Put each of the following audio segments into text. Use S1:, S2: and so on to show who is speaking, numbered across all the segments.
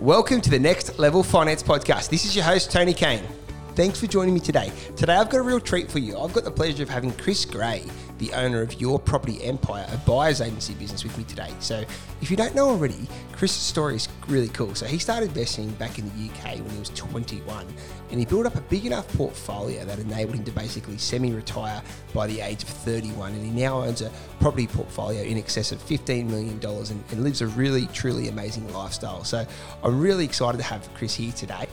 S1: Welcome to the Next Level Finance Podcast. This is your host, Tony Kane. Thanks for joining me today. Today, I've got a real treat for you. I've got the pleasure of having Chris Gray, the owner of Your Property Empire, a buyer's agency business, with me today. So, if you don't know already, Chris's story is really cool. So, he started investing back in the UK when he was 21, and he built up a big enough portfolio that enabled him to basically semi retire by the age of 31. And he now owns a property portfolio in excess of $15 million and, and lives a really, truly amazing lifestyle. So, I'm really excited to have Chris here today.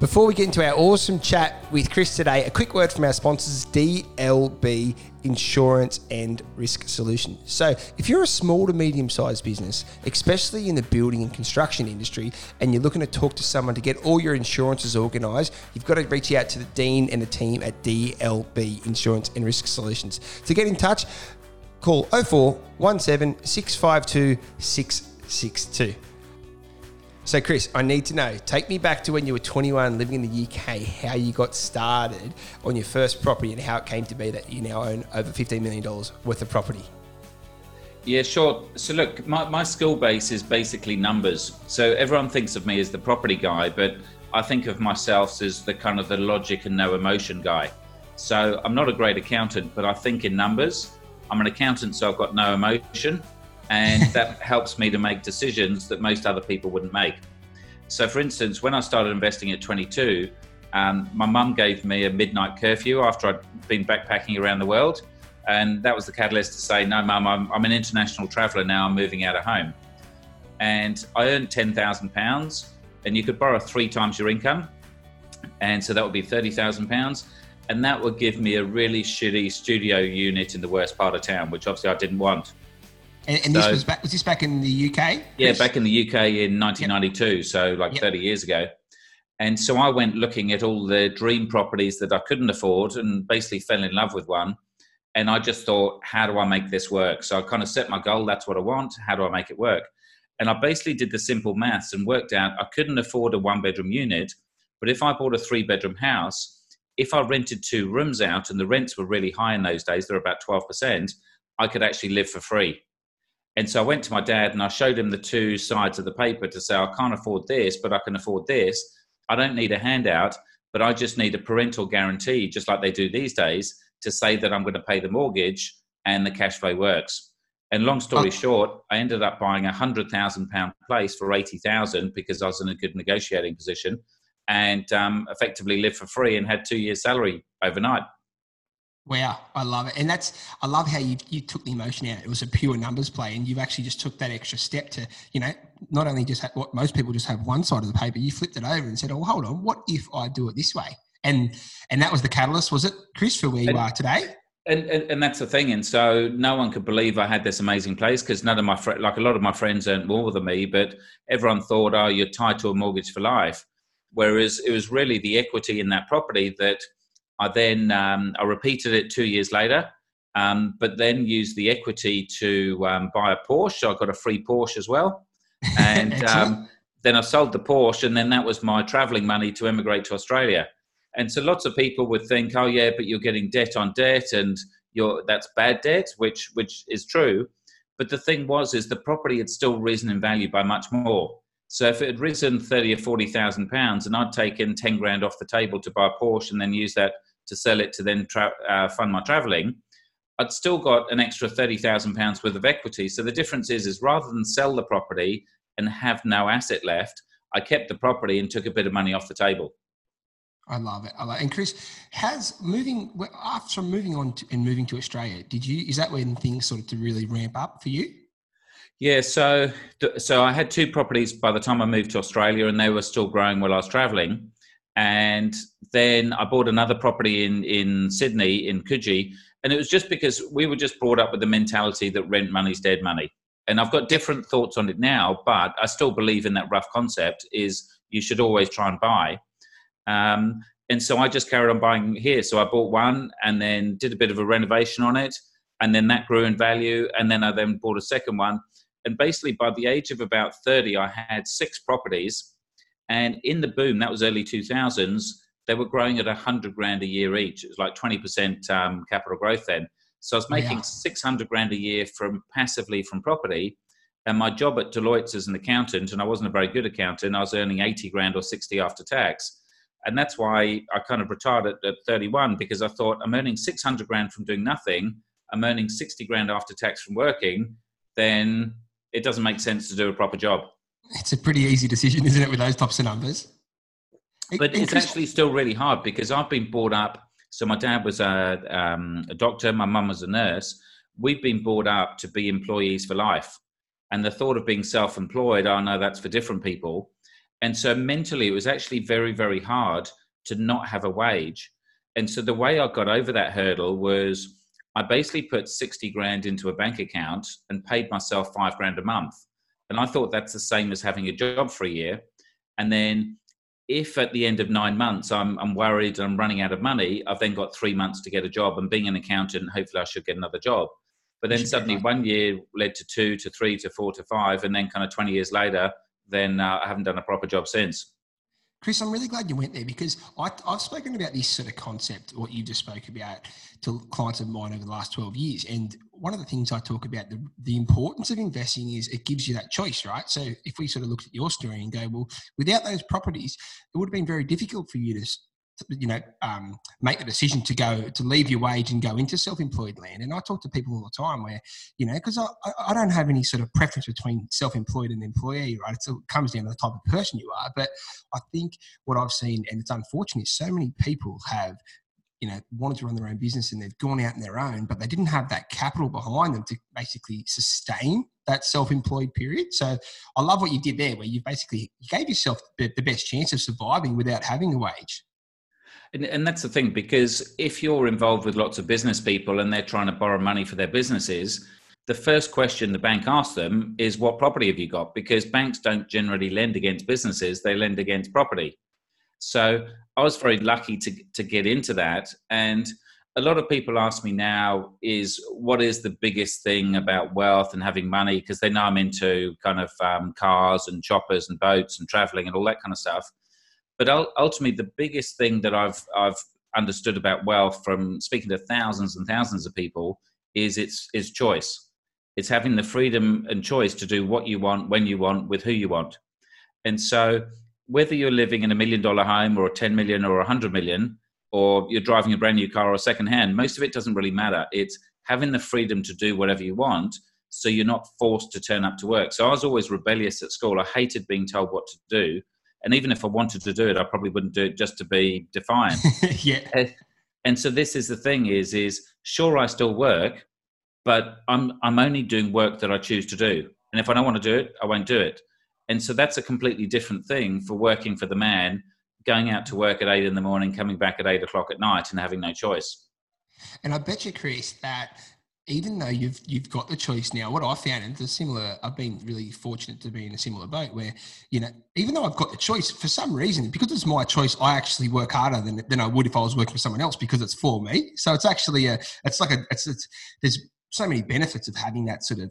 S1: Before we get into our awesome chat with Chris today, a quick word from our sponsors, DLB Insurance and Risk Solutions. So, if you're a small to medium sized business, especially in the building and construction industry, and you're looking to talk to someone to get all your insurances organised, you've got to reach out to the Dean and the team at DLB Insurance and Risk Solutions. To get in touch, call 0417 652 662. So, Chris, I need to know. Take me back to when you were 21, living in the UK. How you got started on your first property, and how it came to be that you now own over 15 million dollars worth of property.
S2: Yeah, sure. So, look, my, my skill base is basically numbers. So, everyone thinks of me as the property guy, but I think of myself as the kind of the logic and no emotion guy. So, I'm not a great accountant, but I think in numbers. I'm an accountant, so I've got no emotion and that helps me to make decisions that most other people wouldn't make. So, for instance, when I started investing at 22, um, my mum gave me a midnight curfew after I'd been backpacking around the world. And that was the catalyst to say, no, mum, I'm, I'm an international traveller now, I'm moving out of home. And I earned £10,000, and you could borrow three times your income. And so that would be £30,000. And that would give me a really shitty studio unit in the worst part of town, which obviously I didn't want.
S1: And, and so, this was back, was this back in the UK?
S2: Yeah, back in the UK in 1992, yep. so like yep. 30 years ago. And so I went looking at all the dream properties that I couldn't afford and basically fell in love with one. And I just thought, how do I make this work? So I kind of set my goal, that's what I want. How do I make it work? And I basically did the simple maths and worked out I couldn't afford a one bedroom unit. But if I bought a three bedroom house, if I rented two rooms out and the rents were really high in those days, they're about 12%, I could actually live for free. And so I went to my dad and I showed him the two sides of the paper to say, I can't afford this, but I can afford this. I don't need a handout, but I just need a parental guarantee, just like they do these days, to say that I'm going to pay the mortgage and the cash flow works. And long story short, I ended up buying a hundred thousand pound place for eighty thousand because I was in a good negotiating position, and um, effectively lived for free and had two years' salary overnight.
S1: Wow, I love it, and that's I love how you you took the emotion out. It was a pure numbers play, and you've actually just took that extra step to you know not only just have, what most people just have one side of the paper. You flipped it over and said, "Oh, hold on, what if I do it this way?" And and that was the catalyst, was it, Chris, for where you and, are today?
S2: And, and, and that's the thing, and so no one could believe I had this amazing place because none of my fr- like a lot of my friends earned more than me, but everyone thought, "Oh, you're tied to a mortgage for life," whereas it was really the equity in that property that I then um, I repeated it two years later, um, but then used the equity to um, buy a Porsche. I got a free Porsche as well, and um, then I sold the Porsche, and then that was my travelling money to emigrate to Australia. And so lots of people would think, oh yeah, but you're getting debt on debt, and you're that's bad debt, which which is true. But the thing was, is the property had still risen in value by much more. So if it had risen thirty or forty thousand pounds, and I'd taken ten grand off the table to buy a Porsche, and then use that to sell it to then tra- uh, fund my traveling, I'd still got an extra thirty thousand pounds worth of equity. So the difference is, is rather than sell the property and have no asset left, I kept the property and took a bit of money off the table.
S1: I love it. I love it. And Chris, has moving after moving on to, and moving to Australia, did you is that when things sort of to really ramp up for you?
S2: Yeah, so so I had two properties by the time I moved to Australia, and they were still growing while I was traveling and then I bought another property in in Sydney in Coogee, and it was just because we were just brought up with the mentality that rent money's dead money. And I've got different thoughts on it now, but I still believe in that rough concept: is you should always try and buy. Um, and so I just carried on buying here. So I bought one, and then did a bit of a renovation on it, and then that grew in value, and then I then bought a second one. And basically, by the age of about thirty, I had six properties and in the boom, that was early 2000s, they were growing at 100 grand a year each. It was like 20% um, capital growth then. So I was making yeah. 600 grand a year from passively from property. And my job at Deloitte's as an accountant, and I wasn't a very good accountant, I was earning 80 grand or 60 after tax. And that's why I kind of retired at, at 31 because I thought I'm earning 600 grand from doing nothing. I'm earning 60 grand after tax from working. Then it doesn't make sense to do a proper job.
S1: It's a pretty easy decision, isn't it, with those types of numbers?
S2: But it's actually still really hard because I've been brought up. So my dad was a, um, a doctor, my mum was a nurse. We've been brought up to be employees for life. And the thought of being self employed, oh no, that's for different people. And so mentally, it was actually very, very hard to not have a wage. And so the way I got over that hurdle was I basically put 60 grand into a bank account and paid myself five grand a month. And I thought that's the same as having a job for a year. And then if at the end of nine months I'm, I'm worried I'm running out of money, I've then got three months to get a job. And being an accountant, hopefully I should get another job. But then suddenly one year led to two to three to four to five. And then kind of 20 years later, then uh, I haven't done a proper job since.
S1: Chris, I'm really glad you went there because I, have spoken about this sort of concept, what you just spoke about, to clients of mine over the last 12 years. And one of the things I talk about, the, the importance of investing is it gives you that choice, right? So if we sort of looked at your story and go, well, without those properties, it would have been very difficult for you to you know um, make the decision to go to leave your wage and go into self-employed land. And i talk to people all the time where you know because I, I don't have any sort of preference between self-employed and employee right? It comes down to the type of person you are. But i think what i've seen and it's unfortunate so many people have you know wanted to run their own business and they've gone out on their own but they didn't have that capital behind them to basically sustain that self-employed period so i love what you did there where you basically gave yourself the, best chance of surviving without having a wage
S2: and, and that's the thing, because if you're involved with lots of business people and they're trying to borrow money for their businesses, the first question the bank asks them is, What property have you got? Because banks don't generally lend against businesses, they lend against property. So I was very lucky to, to get into that. And a lot of people ask me now is what is the biggest thing about wealth and having money because they know i'm into kind of um, cars and choppers and boats and traveling and all that kind of stuff but ultimately, the biggest thing that I've I've understood about wealth from speaking to thousands and thousands of people is its is choice. It's having the freedom and choice to do what you want, when you want, with who you want. And so, whether you're living in a million dollar home or a 10 million or a 100 million, or you're driving a brand new car or second hand, most of it doesn't really matter. It's having the freedom to do whatever you want so you're not forced to turn up to work. So I was always rebellious at school. I hated being told what to do. And even if I wanted to do it, I probably wouldn't do it just to be defiant.
S1: yeah.
S2: Eh, and so this is the thing is is sure I still work, but I'm I'm only doing work that I choose to do. And if I don't want to do it, I won't do it. And so that's a completely different thing for working for the man, going out to work at eight in the morning, coming back at eight o'clock at night, and having no choice.
S1: And I bet you, Chris, that even though you've you've got the choice now, what I found, and it's similar, I've been really fortunate to be in a similar boat where, you know, even though I've got the choice, for some reason, because it's my choice, I actually work harder than, than I would if I was working for someone else because it's for me. So it's actually a, it's like a, it's, it's there's so many benefits of having that sort of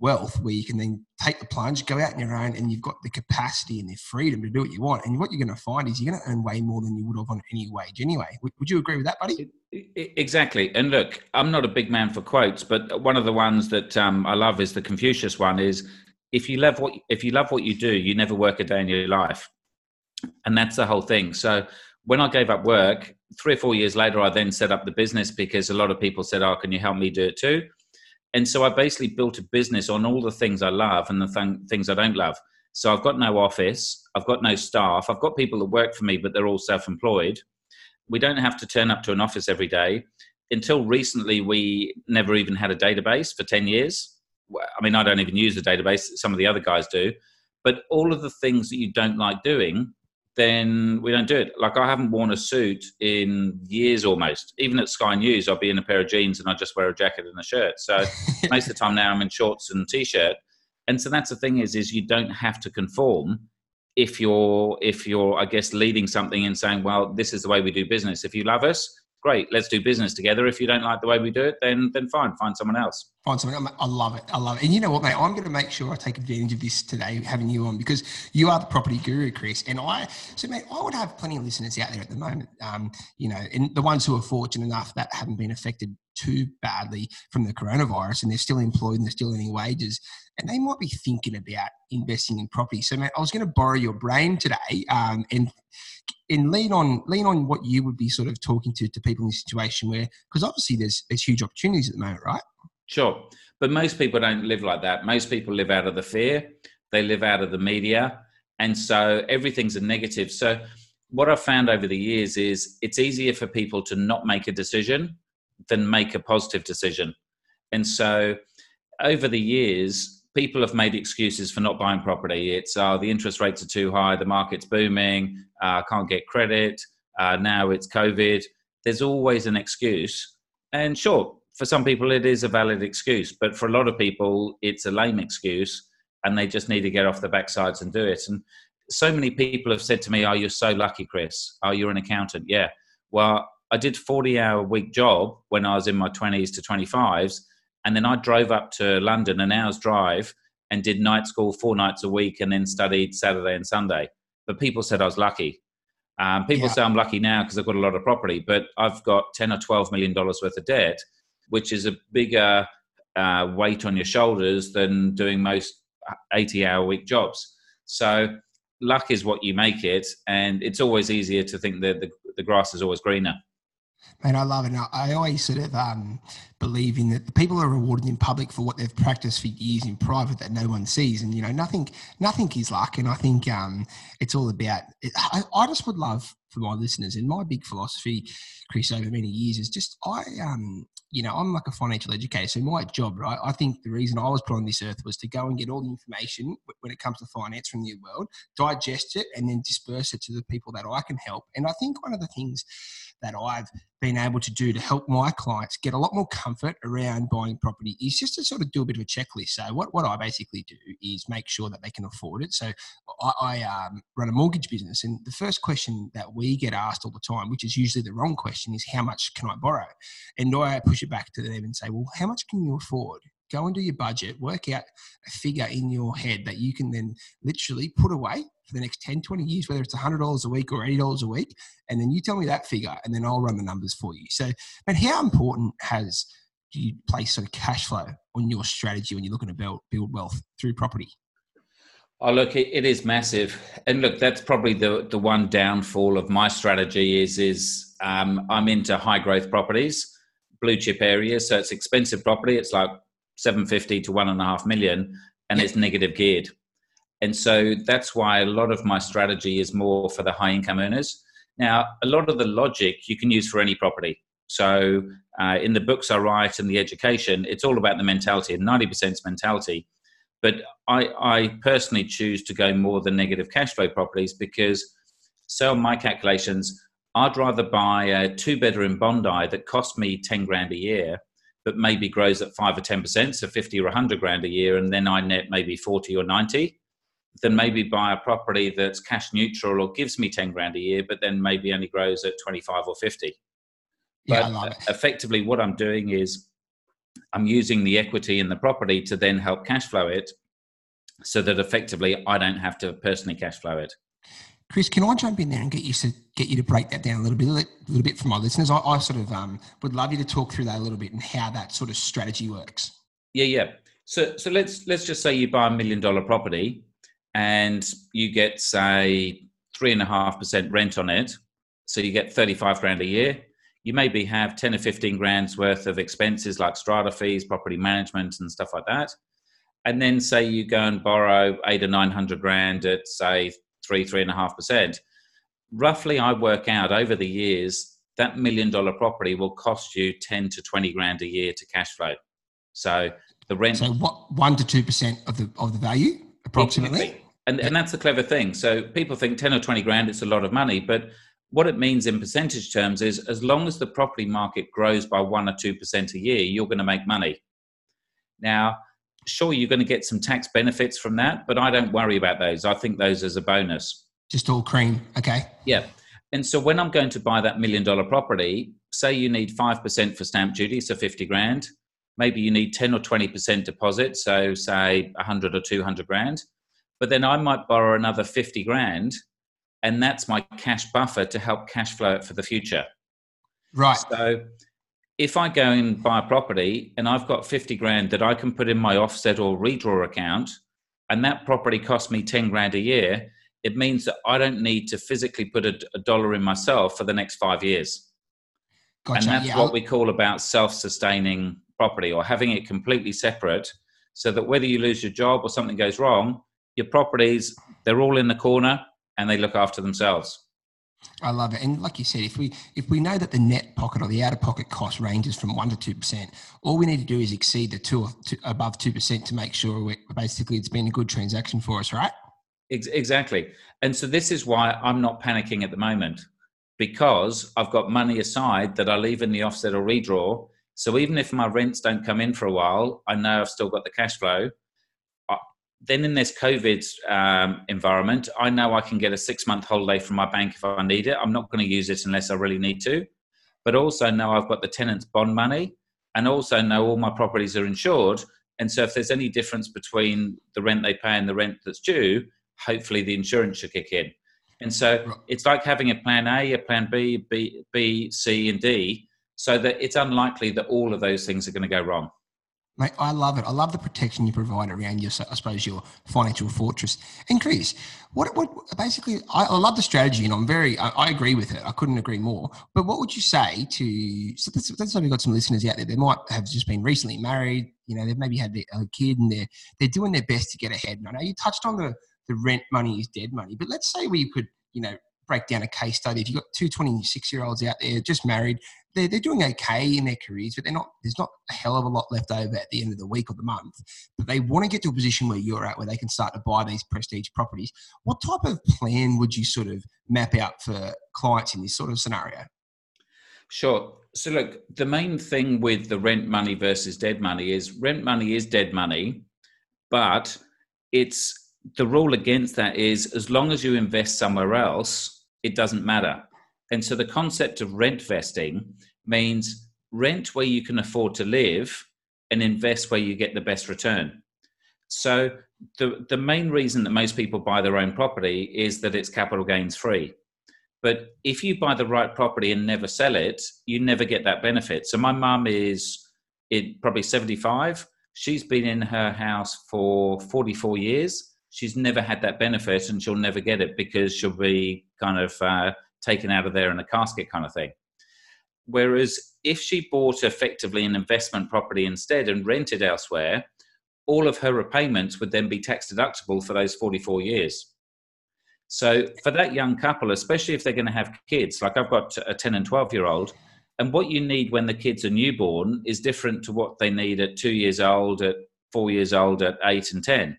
S1: wealth where you can then take the plunge, go out on your own, and you've got the capacity and the freedom to do what you want. And what you're going to find is you're going to earn way more than you would have on any wage anyway. Would, you agree with that, buddy?
S2: Exactly. And look, I'm not a big man for quotes, but one of the ones that um, I love is the Confucius one: is if you love what if you love what you do, you never work a day in your life, and that's the whole thing. So when I gave up work, three or four years later, I then set up the business because a lot of people said, "Oh, can you help me do it too?" And so I basically built a business on all the things I love and the th- things I don't love. So I've got no office, I've got no staff, I've got people that work for me, but they're all self-employed. We don't have to turn up to an office every day. Until recently, we never even had a database for ten years. I mean, I don't even use the database; some of the other guys do. But all of the things that you don't like doing, then we don't do it. Like I haven't worn a suit in years almost. Even at Sky News, I'll be in a pair of jeans and I just wear a jacket and a shirt. So most of the time now I'm in shorts and t-shirt. And so that's the thing is, is you don't have to conform if you're if you're I guess leading something and saying, well, this is the way we do business. If you love us, great, let's do business together. If you don't like the way we do it, then then fine, find someone else.
S1: Find someone. I love it. I love it. And you know what, mate? I'm going to make sure I take advantage of this today, having you on, because you are the property guru, Chris. And I, so mate, I would have plenty of listeners out there at the moment. Um, you know, and the ones who are fortunate enough that haven't been affected too badly from the coronavirus, and they're still employed and they're still earning wages, and they might be thinking about investing in property. So, mate, I was going to borrow your brain today, um, and and lean on lean on what you would be sort of talking to to people in this situation where because obviously there's there's huge opportunities at the moment, right?
S2: Sure, but most people don't live like that. Most people live out of the fear. They live out of the media, and so everything's a negative. So what I've found over the years is it's easier for people to not make a decision than make a positive decision. And so over the years, people have made excuses for not buying property. It's uh, the interest rates are too high, the market's booming, uh, can't get credit. Uh, now it's COVID. There's always an excuse. And sure, for some people, it is a valid excuse, but for a lot of people, it's a lame excuse and they just need to get off the backsides and do it. And so many people have said to me, Oh, you're so lucky, Chris. Oh, you're an accountant. Yeah. Well, I did 40 hour week job when I was in my 20s to 25s and then I drove up to London an hour's drive and did night school four nights a week and then studied Saturday and Sunday. But people said I was lucky. Um, people yeah. say I'm lucky now because I've got a lot of property, but I've got 10 or 12 million dollars worth of debt, which is a bigger uh, weight on your shoulders than doing most 80 hour week jobs. So luck is what you make it. And it's always easier to think that the, the grass is always greener.
S1: Man, I love it. I always sort of um, believe in that the people are rewarded in public for what they've practiced for years in private that no one sees, and you know, nothing, nothing is luck. And I think um, it's all about. It, I, I, just would love for my listeners, and my big philosophy, Chris, over many years is just I, um, you know, I'm like a financial educator, so my job, right? I think the reason I was put on this earth was to go and get all the information when it comes to finance from the world, digest it, and then disperse it to the people that I can help. And I think one of the things that I've been able to do to help my clients get a lot more comfort around buying property is just to sort of do a bit of a checklist. So what, what I basically do is make sure that they can afford it. So I, I um, run a mortgage business and the first question that we get asked all the time, which is usually the wrong question, is how much can I borrow? And I push it back to them and say, well, how much can you afford? go and do your budget, work out a figure in your head that you can then literally put away for the next 10, 20 years, whether it's $100 a week or $80 a week. And then you tell me that figure and then I'll run the numbers for you. So, but how important has do you place sort of cash flow on your strategy when you're looking to build, build wealth through property?
S2: Oh, look, it, is massive, and look, that's probably the the one downfall of my strategy is is um, I'm into high growth properties, blue chip areas, so it's expensive property. It's like 750 to one and a half million and yeah. it's negative geared. And so that's why a lot of my strategy is more for the high income earners. Now, a lot of the logic you can use for any property. So, uh, in the books I write and the education, it's all about the mentality, and 90% is mentality. But I, I personally choose to go more the negative cash flow properties because, so my calculations, I'd rather buy a two bedroom Bondi that costs me 10 grand a year but maybe grows at five or 10%, so 50 or 100 grand a year, and then I net maybe 40 or 90, then maybe buy a property that's cash neutral or gives me 10 grand a year, but then maybe only grows at 25 or 50. Yeah, effectively, what I'm doing is I'm using the equity in the property to then help cash flow it so that effectively I don't have to personally cash flow it.
S1: Chris, can I jump in there and get you to get you to break that down a little bit, a little bit for my listeners? I, I sort of um, would love you to talk through that a little bit and how that sort of strategy works.
S2: Yeah, yeah. So, so let's let's just say you buy a million dollar property and you get say three and a half percent rent on it. So you get thirty five grand a year. You maybe have ten or fifteen grand's worth of expenses like strata fees, property management, and stuff like that. And then say you go and borrow eight or nine hundred grand at say three, three and a half percent. Roughly, I work out over the years that million dollar property will cost you 10 to 20 grand a year to cash flow. So the rent.
S1: So what, one to 2% of the, of the value approximately?
S2: And, yeah. and that's the clever thing. So people think 10 or 20 grand, it's a lot of money. But what it means in percentage terms is as long as the property market grows by one or 2% a year, you're going to make money. Now, sure you're going to get some tax benefits from that, but I don't worry about those. I think those as a bonus.
S1: Just all cream. Okay.
S2: Yeah. And so when I'm going to buy that million dollar property, say you need 5% for stamp duty, so 50 grand. Maybe you need 10 or 20% deposit, so say 100 or 200 grand. But then I might borrow another 50 grand, and that's my cash buffer to help cash flow it for the future.
S1: Right.
S2: So if I go and buy a property and I've got 50 grand that I can put in my offset or redraw account, and that property costs me 10 grand a year, it means that I don't need to physically put a, a dollar in myself for the next five years. Gotcha. And that's yeah. what we call about self sustaining property or having it completely separate so that whether you lose your job or something goes wrong, your properties, they're all in the corner and they look after themselves.
S1: I love it, and like you said, if we if we know that the net pocket or the out of pocket cost ranges from one to two percent, all we need to do is exceed the two, or two above two percent to make sure we basically it's been a good transaction for us, right?
S2: Exactly, and so this is why I'm not panicking at the moment because I've got money aside that I leave in the offset or redraw. So even if my rents don't come in for a while, I know I've still got the cash flow then in this COVID um, environment, I know I can get a six month holiday from my bank if I need it. I'm not going to use it unless I really need to. But also know I've got the tenant's bond money and also know all my properties are insured. And so if there's any difference between the rent they pay and the rent that's due, hopefully the insurance should kick in. And so it's like having a plan A, a plan B, B, B, C, and D, so that it's unlikely that all of those things are going to go wrong.
S1: Mate, I love it. I love the protection you provide around your, I suppose, your financial fortress. Chris, what, what basically, I, I love the strategy, and I'm very, I, I, agree with it. I couldn't agree more. But what would you say to? So let's, let's say we've got some listeners out there. They might have just been recently married. You know, they've maybe had a kid, and they're they're doing their best to get ahead. And I know you touched on the the rent money is dead money, but let's say we could, you know, break down a case study. If you've got two 26 year olds out there just married, they're, they're doing okay in their careers, but they're not, there's not a hell of a lot left over at the end of the week or the month. But they want to get to a position where you're at, where they can start to buy these prestige properties. What type of plan would you sort of map out for clients in this sort of scenario?
S2: Sure. So, look, the main thing with the rent money versus dead money is rent money is dead money, but it's the rule against that is as long as you invest somewhere else, it doesn't matter. And so the concept of rent vesting means rent where you can afford to live and invest where you get the best return. So the the main reason that most people buy their own property is that it's capital gains free. But if you buy the right property and never sell it, you never get that benefit. So my mum is in probably 75. She's been in her house for 44 years. She's never had that benefit and she'll never get it because she'll be kind of uh, taken out of there in a casket kind of thing. Whereas if she bought effectively an investment property instead and rented elsewhere, all of her repayments would then be tax deductible for those 44 years. So for that young couple, especially if they're going to have kids, like I've got a 10 and 12 year old, and what you need when the kids are newborn is different to what they need at two years old, at four years old, at eight and 10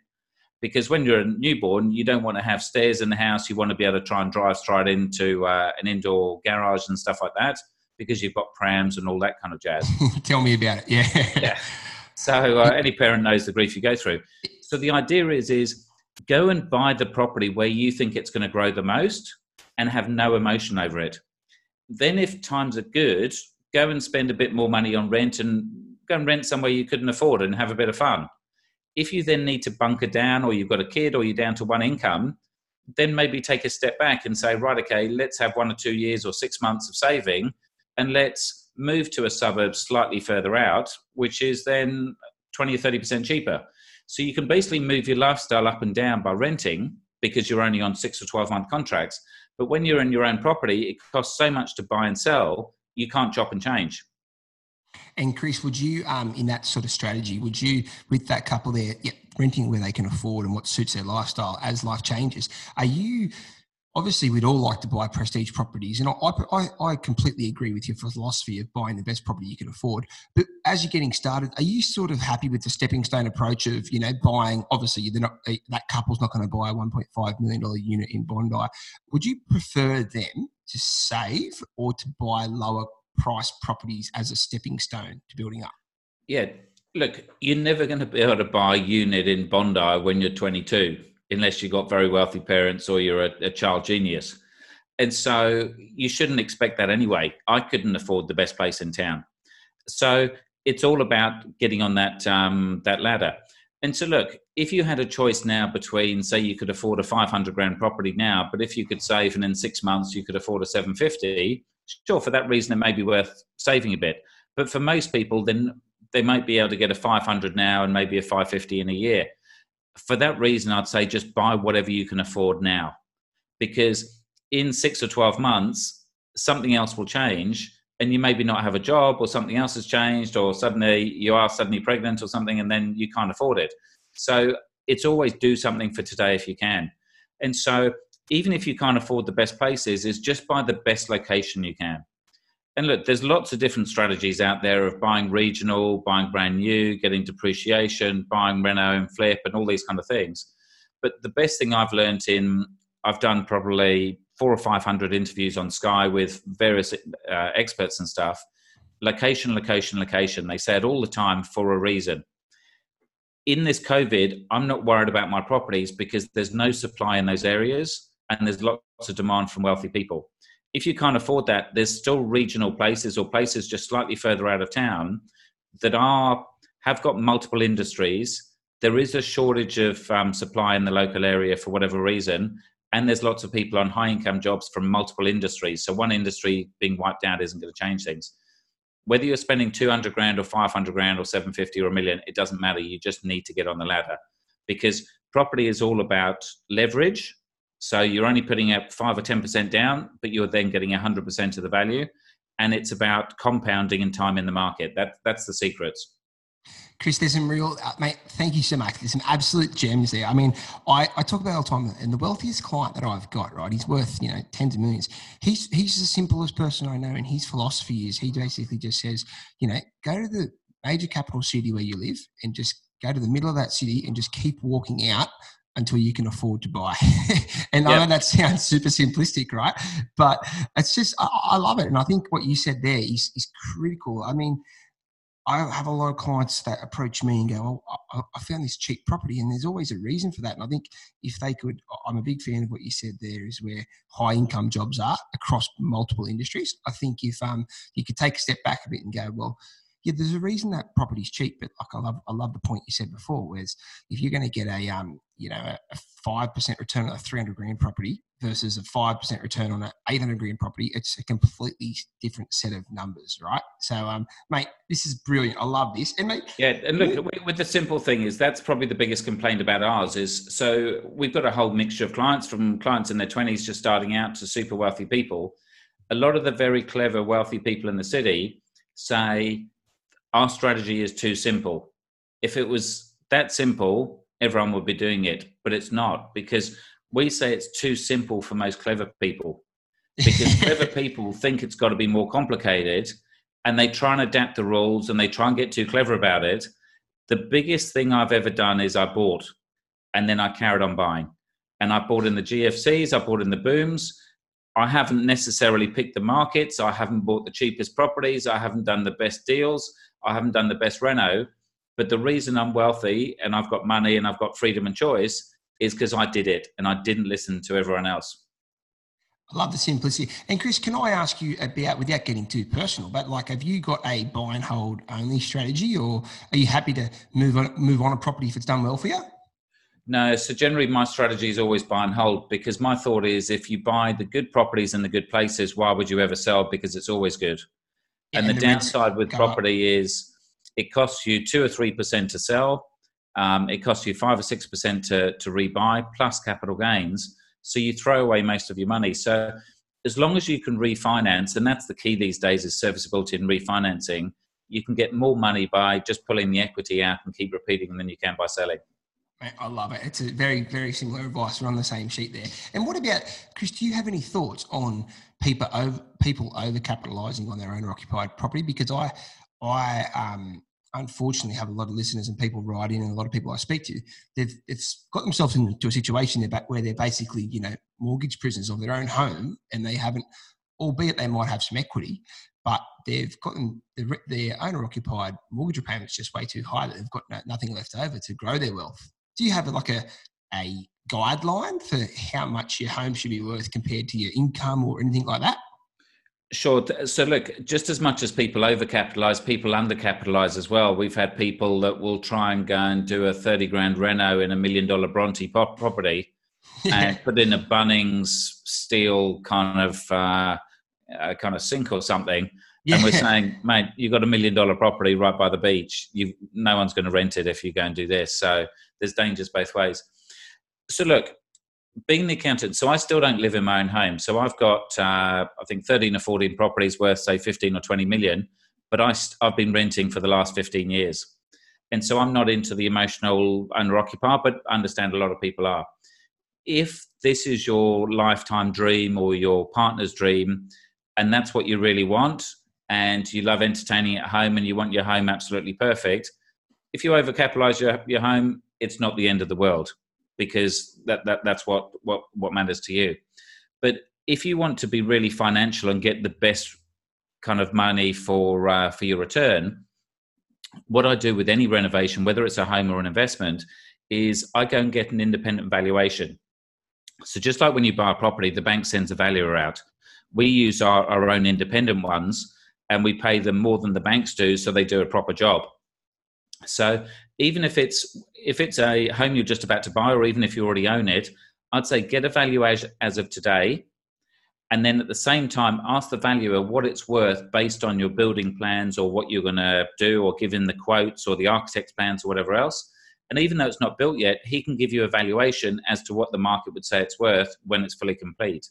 S2: because when you're a newborn, you don't want to have stairs in the house. You want to be able to try and drive straight into uh, an indoor garage and stuff like that because you've got prams and all that kind of jazz.
S1: Tell me about it. Yeah.
S2: yeah. So uh, any parent knows the grief you go through. So the idea is is go and buy the property where you think it's going to grow the most and have no emotion over it. Then if times are good, go and spend a bit more money on rent and go and rent somewhere you couldn't afford and have a bit of fun if you then need to bunker down or you've got a kid or you're down to one income, then maybe take a step back and say, right, okay, let's have one or two years or six months of saving and let's move to a suburb slightly further out, which is then 20 or 30% cheaper. So you can basically move your lifestyle up and down by renting because you're only on six or 12 month contracts. But when you're in your own property, it costs so much to buy and sell, you can't chop and change.
S1: And Chris, would you, um, in that sort of strategy, would you, with that couple there, yeah, renting where they can afford and what suits their lifestyle as life changes, are you? Obviously, we'd all like to buy prestige properties, and I, I, I completely agree with your philosophy of buying the best property you can afford. But as you're getting started, are you sort of happy with the stepping stone approach of you know buying? Obviously, not eh, that couple's not going to buy a 1.5 million dollar unit in Bondi. Would you prefer them to save or to buy lower price properties as a stepping stone to building up?
S2: Yeah, look, you're never going to be able to buy a unit in Bondi when you're 22 unless you've got very wealthy parents or you're a, a child genius. And so you shouldn't expect that anyway. I couldn't afford the best place in town. So it's all about getting on that um, that ladder. And so, look, if you had a choice now between, say, you could afford a 500 grand property now, but if you could save and in six months you could afford a 750, sure, for that reason, it may be worth saving a bit. But for most people, then they might be able to get a 500 now and maybe a 550 in a year. For that reason, I'd say just buy whatever you can afford now, because in six or 12 months, something else will change and you maybe not have a job or something else has changed or suddenly you are suddenly pregnant or something and then you can't afford it. So it's always do something for today if you can. And so even if you can't afford the best places is just buy the best location you can and look there's lots of different strategies out there of buying regional buying brand new getting depreciation buying reno and flip and all these kind of things but the best thing i've learned in i've done probably four or five hundred interviews on Sky with various uh, experts and stuff. Location, location, location. They say it all the time for a reason. In this COVID, I'm not worried about my properties because there's no supply in those areas and there's lots of demand from wealthy people. If you can't afford that, there's still regional places or places just slightly further out of town that are have got multiple industries. There is a shortage of um, supply in the local area for whatever reason, and there's lots of people on high income jobs from multiple industries. So one industry being wiped out isn't going to change things. Whether you're spending 200 grand or 500 grand or 750 or a million, it doesn't matter. You just need to get on the ladder because property is all about leverage. So you're only putting up five or 10% down, but you're then getting 100% of the value. And it's about compounding and time in the market. That, that's the secrets.
S1: Chris, there's some real, uh, mate, thank you so much. There's some absolute gems there. I mean, I, I talk about all the time, and the wealthiest client that I've got, right, he's worth, you know, tens of millions. He's, he's the simplest person I know, and his philosophy is he basically just says, you know, go to the major capital city where you live and just go to the middle of that city and just keep walking out until you can afford to buy. and yep. I know that sounds super simplistic, right? But it's just, I, I, love it. And I think what you said there is, is critical. I mean, I have a lot of clients that approach me and go, oh, I found this cheap property, and there's always a reason for that. And I think if they could, I'm a big fan of what you said there, is where high income jobs are across multiple industries. I think if um, you could take a step back a bit and go, well, yeah, there's a reason that property's cheap, but like I love, I love the point you said before, whereas if you're going to get a, um, you know, a five percent return on a 300 grand property, versus a 5% return on an 800 grand property, it's a completely different set of numbers, right? So, um, mate, this is brilliant. I love this. And mate,
S2: yeah, and look, with the simple thing is that's probably the biggest complaint about ours is so we've got a whole mixture of clients from clients in their 20s just starting out to super wealthy people. A lot of the very clever wealthy people in the city say our strategy is too simple. If it was that simple, everyone would be doing it, but it's not because we say it's too simple for most clever people because clever people think it's got to be more complicated and they try and adapt the rules and they try and get too clever about it. The biggest thing I've ever done is I bought and then I carried on buying. And I bought in the GFCs, I bought in the booms. I haven't necessarily picked the markets. I haven't bought the cheapest properties. I haven't done the best deals. I haven't done the best reno. But the reason I'm wealthy and I've got money and I've got freedom and choice is because I did it and I didn't listen to everyone else.
S1: I love the simplicity. And Chris, can I ask you about, without getting too personal, but like, have you got a buy and hold only strategy, or are you happy to move on move on a property if it's done well for you?
S2: No, so generally my strategy is always buy and hold because my thought is if you buy the good properties in the good places, why would you ever sell? Because it's always good. And, the downside with property up. is it costs you two or three percent to sell um, it costs you five or six percent to to rebuy plus capital gains. So you throw away most of your money. So as long as you can refinance, and that's the key these days is serviceability and refinancing, you can get more money by just pulling the equity out and keep repeating than you can by selling.
S1: I love it. It's a very, very similar advice. We're on the same sheet there. And what about Chris? Do you have any thoughts on people over people over capitalising on their owner occupied property? Because I, I um, unfortunately have a lot of listeners and people write in and a lot of people I speak to, they've, they've got themselves into a situation where they're basically, you know, mortgage prisoners of their own home and they haven't, albeit they might have some equity, but they've gotten their, their owner occupied mortgage repayments just way too high that they've got no, nothing left over to grow their wealth. Do you have like a, a guideline for how much your home should be worth compared to your income or anything like that?
S2: Sure. So, look, just as much as people overcapitalize, people undercapitalize as well. We've had people that will try and go and do a 30 grand reno in a million dollar Bronte property and put in a Bunnings steel kind of uh, uh, kind of sink or something. Yeah. And we're saying, mate, you've got a million dollar property right by the beach. You, no one's going to rent it if you go and do this. So there's dangers both ways. So look, being the accountant, so I still don't live in my own home. So I've got, uh, I think, 13 or 14 properties worth, say, 15 or 20 million, but I, I've been renting for the last 15 years. And so I'm not into the emotional owner occupier, but understand a lot of people are. If this is your lifetime dream or your partner's dream, and that's what you really want, and you love entertaining at home and you want your home absolutely perfect, if you overcapitalize your, your home, it's not the end of the world because that, that that's what, what what matters to you. But if you want to be really financial and get the best kind of money for uh, for your return, what I do with any renovation, whether it's a home or an investment, is I go and get an independent valuation. So just like when you buy a property, the bank sends a valuer out. We use our, our own independent ones and we pay them more than the banks do, so they do a proper job. So even if it's if it's a home you're just about to buy, or even if you already own it, I'd say get a valuation as of today, and then at the same time ask the valuer what it's worth based on your building plans or what you're going to do, or given the quotes or the architect's plans or whatever else. And even though it's not built yet, he can give you a valuation as to what the market would say it's worth when it's fully complete.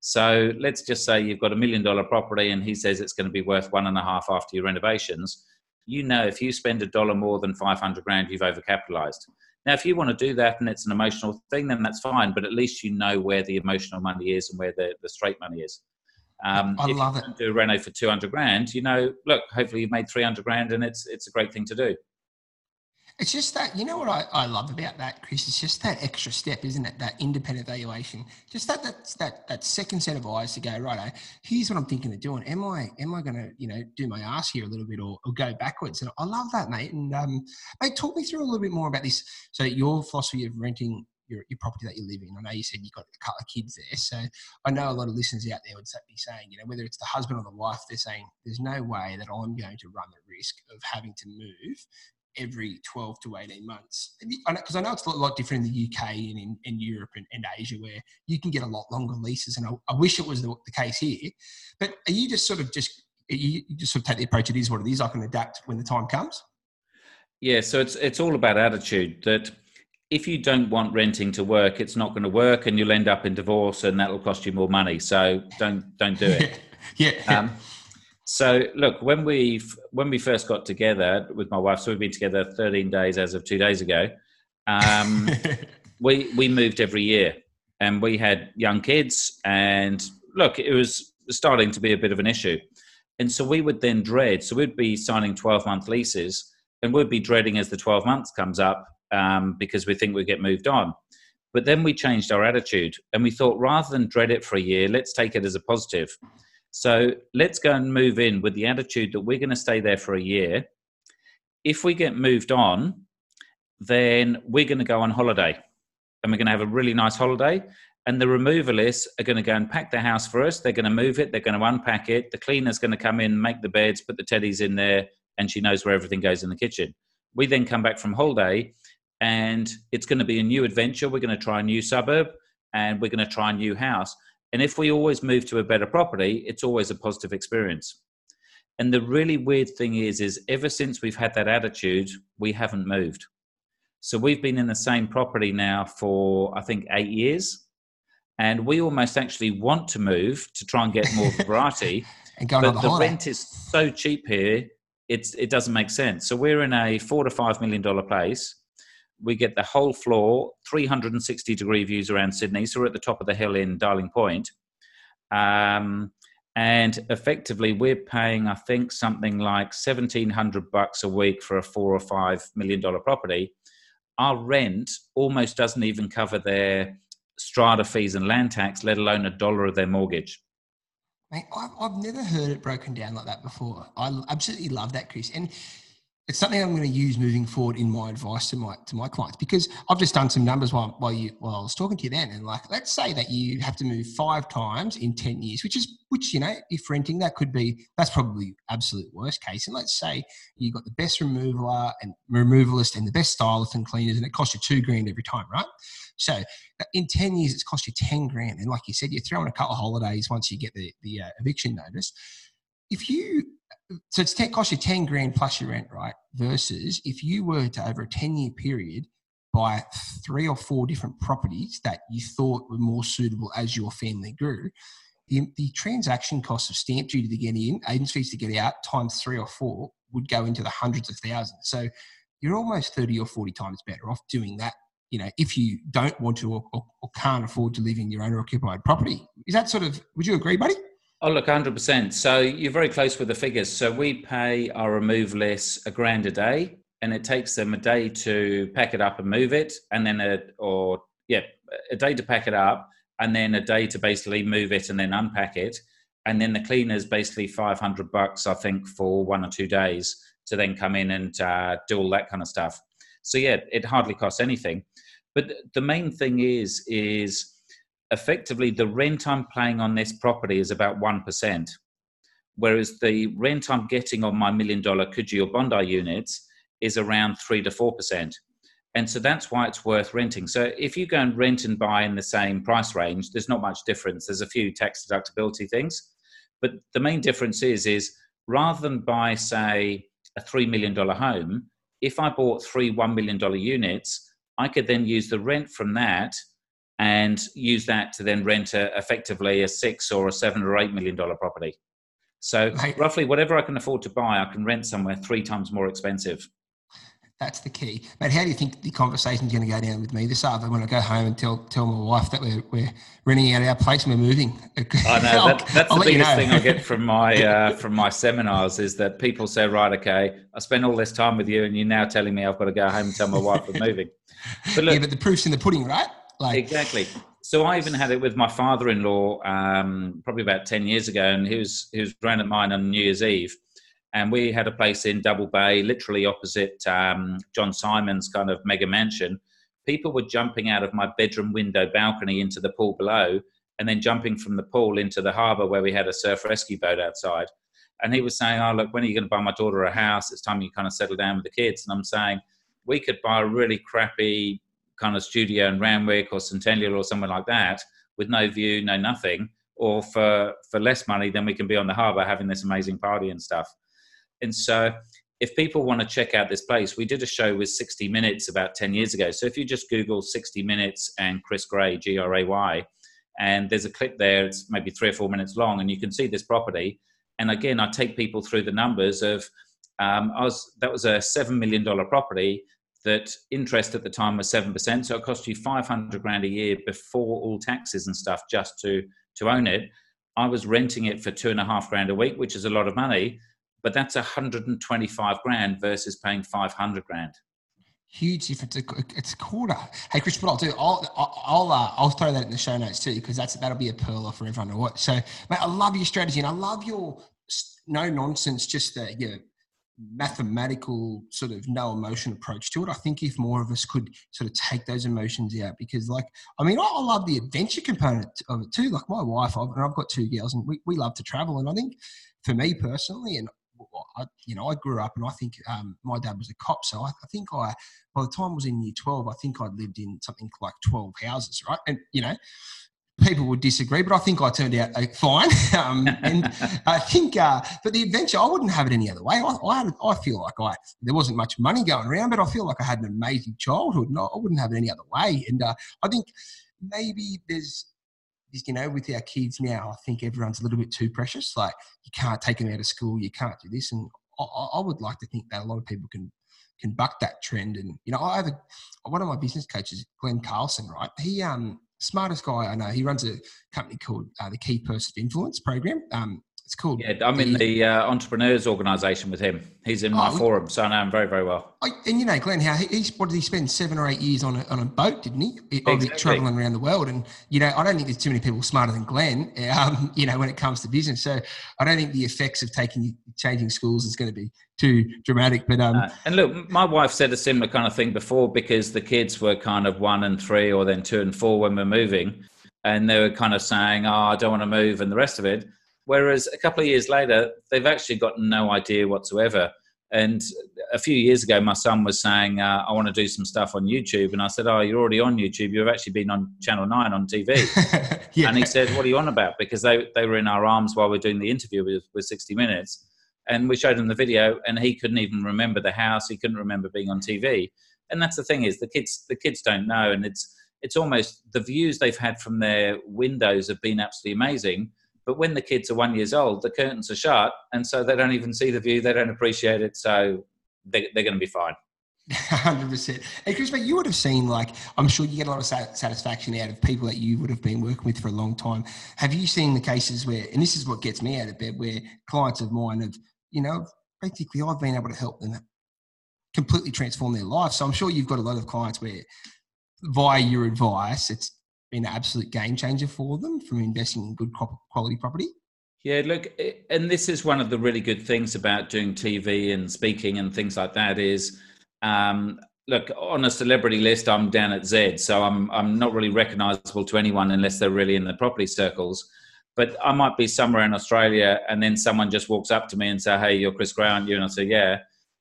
S2: So let's just say you've got a million dollar property and he says it's going to be worth one and a half after your renovations you know if you spend a dollar more than 500 grand, you've overcapitalized. Now, if you want to do that and it's an emotional thing, then that's fine. But at least you know where the emotional money is and where the, the straight money is.
S1: Um, I love it.
S2: Do a reno for 200 grand, you know, look, hopefully you've made 300 grand and it's, it's a great thing to do.
S1: It's just that, you know what I, I love about that, Chris? It's just that extra step, isn't it? That independent valuation. Just that that that, that second set of eyes to go, right, here's what I'm thinking of doing. Am I am I gonna, you know, do my ass here a little bit or, or go backwards? And I love that, mate. And um, mate, talk me through a little bit more about this. So your philosophy of renting your, your property that you live in. I know you said you've got a couple of kids there. So I know a lot of listeners out there would be saying, you know, whether it's the husband or the wife, they're saying, there's no way that I'm going to run the risk of having to move every 12 to 18 months? Because I know it's a lot different in the UK and in, in Europe and, and, Asia where you can get a lot longer leases. And I, I wish it was the, the, case here. But are you just sort of just, you, just sort of take the approach, it is what it is, I can adapt when the time comes?
S2: Yeah, so it's, it's all about attitude that if you don't want renting to work, it's not going to work and you'll end up in divorce and that'll cost you more money. So don't, don't do it.
S1: yeah. yeah. Um,
S2: so look, when we when we first got together with my wife, so we've been together 13 days as of two days ago. Um, we we moved every year, and we had young kids, and look, it was starting to be a bit of an issue, and so we would then dread. So we'd be signing 12 month leases, and we'd be dreading as the 12 months comes up um, because we think we get moved on. But then we changed our attitude, and we thought rather than dread it for a year, let's take it as a positive so let's go and move in with the attitude that we're going to stay there for a year. If we get moved on, then we're going to go on holiday and we're going to have a really nice holiday. And the removalists are going to go and pack the house for us. They're going to move it, they're going to unpack it. The cleaner's going to come in, make the beds, put the teddies in there, and she knows where everything goes in the kitchen. We then come back from holiday and it's going to be a new adventure. We're going to try a new suburb and we're going to try a new house. And if we always move to a better property, it's always a positive experience. And the really weird thing is, is ever since we've had that attitude, we haven't moved. So we've been in the same property now for I think eight years, and we almost actually want to move to try and get more variety.
S1: and go but
S2: the, the rent is so cheap here; it's it doesn't make sense. So we're in a four to five million dollar place we get the whole floor, 360 degree views around Sydney. So we're at the top of the hill in Darling Point. Um, and effectively, we're paying, I think, something like 1700 bucks a week for a four or five million dollar property. Our rent almost doesn't even cover their strata fees and land tax, let alone a dollar of their mortgage.
S1: Mate, I've, I've never heard it broken down like that before. I absolutely love that, Chris. And it's something I'm going to use moving forward in my advice to my to my clients because I've just done some numbers while while you while I was talking to you then, and like let's say that you have to move five times in ten years, which is which you know if renting that could be that's probably absolute worst case, and let's say you got the best removaler and removalist and the best stylist and cleaners, and it costs you two grand every time, right? So in ten years, it's cost you ten grand, and like you said, you're throwing a couple of holidays once you get the the uh, eviction notice. If you so it's cost you 10 grand plus your rent, right? Versus if you were to over a 10 year period buy three or four different properties that you thought were more suitable as your family grew, the, the transaction cost of stamp duty to get in, agents fees to get out, times three or four would go into the hundreds of thousands. So you're almost 30 or 40 times better off doing that, you know, if you don't want to or, or, or can't afford to live in your owner occupied property. Is that sort of, would you agree, buddy?
S2: Oh, look, 100%. So you're very close with the figures. So we pay our removalists a grand a day, and it takes them a day to pack it up and move it, and then a, or, yeah, a day to pack it up, and then a day to basically move it and then unpack it. And then the cleaner's basically 500 bucks, I think, for one or two days to then come in and uh, do all that kind of stuff. So yeah, it hardly costs anything. But the main thing is, is, effectively the rent I'm paying on this property is about 1%, whereas the rent I'm getting on my million dollar Coogee or Bondi units is around 3 to 4%. And so that's why it's worth renting. So if you go and rent and buy in the same price range, there's not much difference. There's a few tax deductibility things. But the main difference is, is rather than buy, say, a $3 million home, if I bought three $1 million units, I could then use the rent from that and use that to then rent a, effectively a six or a seven or eight million dollar property. So right. roughly whatever I can afford to buy, I can rent somewhere three times more expensive.
S1: That's the key. But how do you think the conversation is going to go down with me this afternoon when I go home and tell tell my wife that we're, we're renting out our place and we're moving?
S2: I know that, that's I'll the biggest you know. thing I get from my uh, from my seminars is that people say, right, okay, I spent all this time with you, and you're now telling me I've got to go home and tell my wife we're moving.
S1: But look, yeah, but the proof's in the pudding, right?
S2: Like exactly. So I even had it with my father-in-law um, probably about ten years ago, and he was he was round at mine on New Year's Eve, and we had a place in Double Bay, literally opposite um, John Simon's kind of mega mansion. People were jumping out of my bedroom window balcony into the pool below, and then jumping from the pool into the harbour where we had a surf rescue boat outside. And he was saying, "Oh, look, when are you going to buy my daughter a house? It's time you kind of settle down with the kids." And I'm saying, "We could buy a really crappy kind of studio in Randwick or Centennial or somewhere like that with no view, no nothing, or for for less money, then we can be on the harbour having this amazing party and stuff. And so, if people want to check out this place, we did a show with 60 Minutes about 10 years ago. So if you just Google 60 Minutes and Chris Gray, G R A Y, and there's a clip there, it's maybe three or four minutes long, and you can see this property. And again, I take people through the numbers of um, I was that was a seven million dollar property that interest at the time was 7%. So it cost you 500 grand a year before all taxes and stuff just to, to own it. I was renting it for two and a half grand a week, which is a lot of money, but that's 125 grand versus paying 500 grand.
S1: Huge difference. It's a quarter. Hey, Chris, what I'll do, I'll I'll uh, I'll throw that in the show notes too because that's that'll be a pearl for everyone to watch. So, mate, I love your strategy and I love your no nonsense, just the you mathematical sort of no emotion approach to it. I think if more of us could sort of take those emotions out, because like I mean, I love the adventure component of it too. Like my wife, I've, and I've got two girls, and we, we love to travel. And I think for me personally, and I, you know, I grew up and I think um, my dad was a cop. So I, I, think I, by the time I was in year 12, I think I'd lived in something like 12 houses, right? And, you know, people would disagree, but I think I turned out uh, fine. um, and I think, uh, but the adventure, I wouldn't have it any other way. I, I, I, feel like I there wasn't much money going around, but I feel like I had an amazing childhood, and I, I wouldn't have it any other way. And uh, I think maybe there's, you know, with our kids now, I think everyone's a little bit too precious. Like you can't take them out of school, you can't do this, and I, I would like to think that a lot of people can can buck that trend. And you know, I have a, one of my business coaches, Glen Carlson, right? He um smartest guy I know. He runs a company called uh, the Key Person of Influence program. Um, It's cool.
S2: Yeah, I'm in the uh, entrepreneurs organisation with him. He's in my oh, forum, so I know him very, very well.
S1: And you know, Glen, how he, he's what did he spend seven or eight years on a, on a boat, didn't he? Exactly. Traveling around the world, and you know, I don't think there's too many people smarter than Glen. Um, you know, when it comes to business, so I don't think the effects of taking changing schools is going to be too dramatic. But um, uh,
S2: and look, my wife said a similar kind of thing before because the kids were kind of one and three, or then two and four when we're moving, and they were kind of saying, "Oh, I don't want to move," and the rest of it Whereas a couple of years later, they've actually got no idea whatsoever. And a few years ago, my son was saying, uh, I want to do some stuff on YouTube. And I said, Oh, you're already on YouTube. You've actually been on Channel 9 on TV. yeah. And he said, What are you on about? Because they, they were in our arms while we are doing the interview with, with 60 Minutes. And we showed him the video, and he couldn't even remember the house. He couldn't remember being on TV. And that's the thing is the kids the kids don't know, and it's it's almost the views they've had from their windows have been absolutely amazing but when the kids are one years old, the curtains are shut, and so they don't even see the view. They don't appreciate it, so they, they're going to be fine.
S1: Hundred percent. Hey, Chris, but you would have seen like I'm sure you get a lot of satisfaction out of people that you would have been working with for a long time. Have you seen the cases where, and this is what gets me out of bed, where clients of mine have, you know, basically I've been able to help them completely transform their life. So I'm sure you've got a lot of clients where, via your advice, it's been an absolute game changer for them from investing in good quality property?
S2: Yeah, look, and this is one of the really good things about doing TV and speaking and things like that is, um, look, on a celebrity list, I'm down at Z, so I'm I'm not really recognisable to anyone unless they're really in the property circles. But I might be somewhere in Australia, and then someone just walks up to me and say, "Hey, you're Chris Gray, aren't you?" And I say, "Yeah,"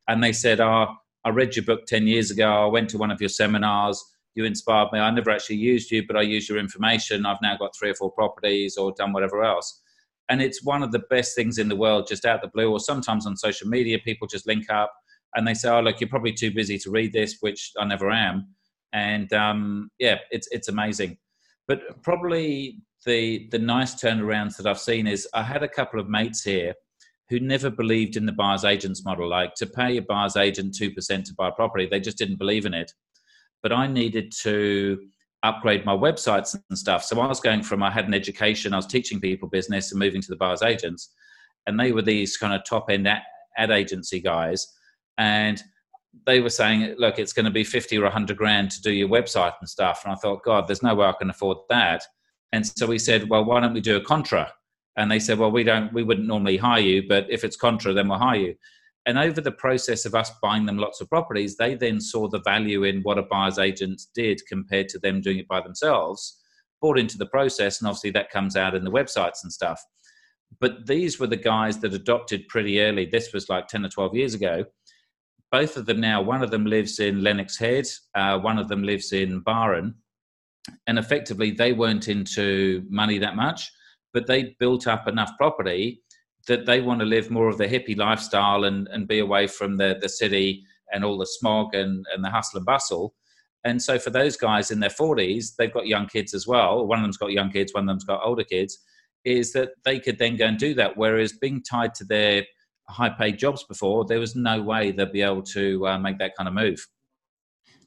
S2: and they said, "Oh, I read your book ten years ago. I went to one of your seminars." You inspired me. I never actually used you, but I used your information. I've now got three or four properties or done whatever else. And it's one of the best things in the world, just out the blue, or sometimes on social media, people just link up and they say, "Oh, look, you're probably too busy to read this," which I never am. And um, yeah, it's it's amazing. But probably the the nice turnarounds that I've seen is I had a couple of mates here who never believed in the buyer's agents model. Like to pay a buyer's agent two percent to buy a property, they just didn't believe in it but I needed to upgrade my websites and stuff. So I was going from I had an education, I was teaching people business and moving to the buyer's agents, and they were these kind of top end ad agency guys, and they were saying, look, it's going to be fifty or hundred grand to do your website and stuff. And I thought, God, there's no way I can afford that. And so we said, well, why don't we do a contra? And they said, well, we don't, we wouldn't normally hire you, but if it's contra, then we'll hire you. And over the process of us buying them lots of properties, they then saw the value in what a buyer's agent did compared to them doing it by themselves, bought into the process, and obviously that comes out in the websites and stuff. But these were the guys that adopted pretty early. This was like 10 or 12 years ago. Both of them now, one of them lives in Lennox Head, uh, one of them lives in Byron. And effectively, they weren't into money that much, but they built up enough property that they want to live more of the hippie lifestyle and, and be away from the, the city and all the smog and, and the hustle and bustle. And so for those guys in their 40s, they've got young kids as well. One of them's got young kids, one of them's got older kids, is that they could then go and do that. Whereas being tied to their high paid jobs before, there was no way they'd be able to uh, make that kind of move.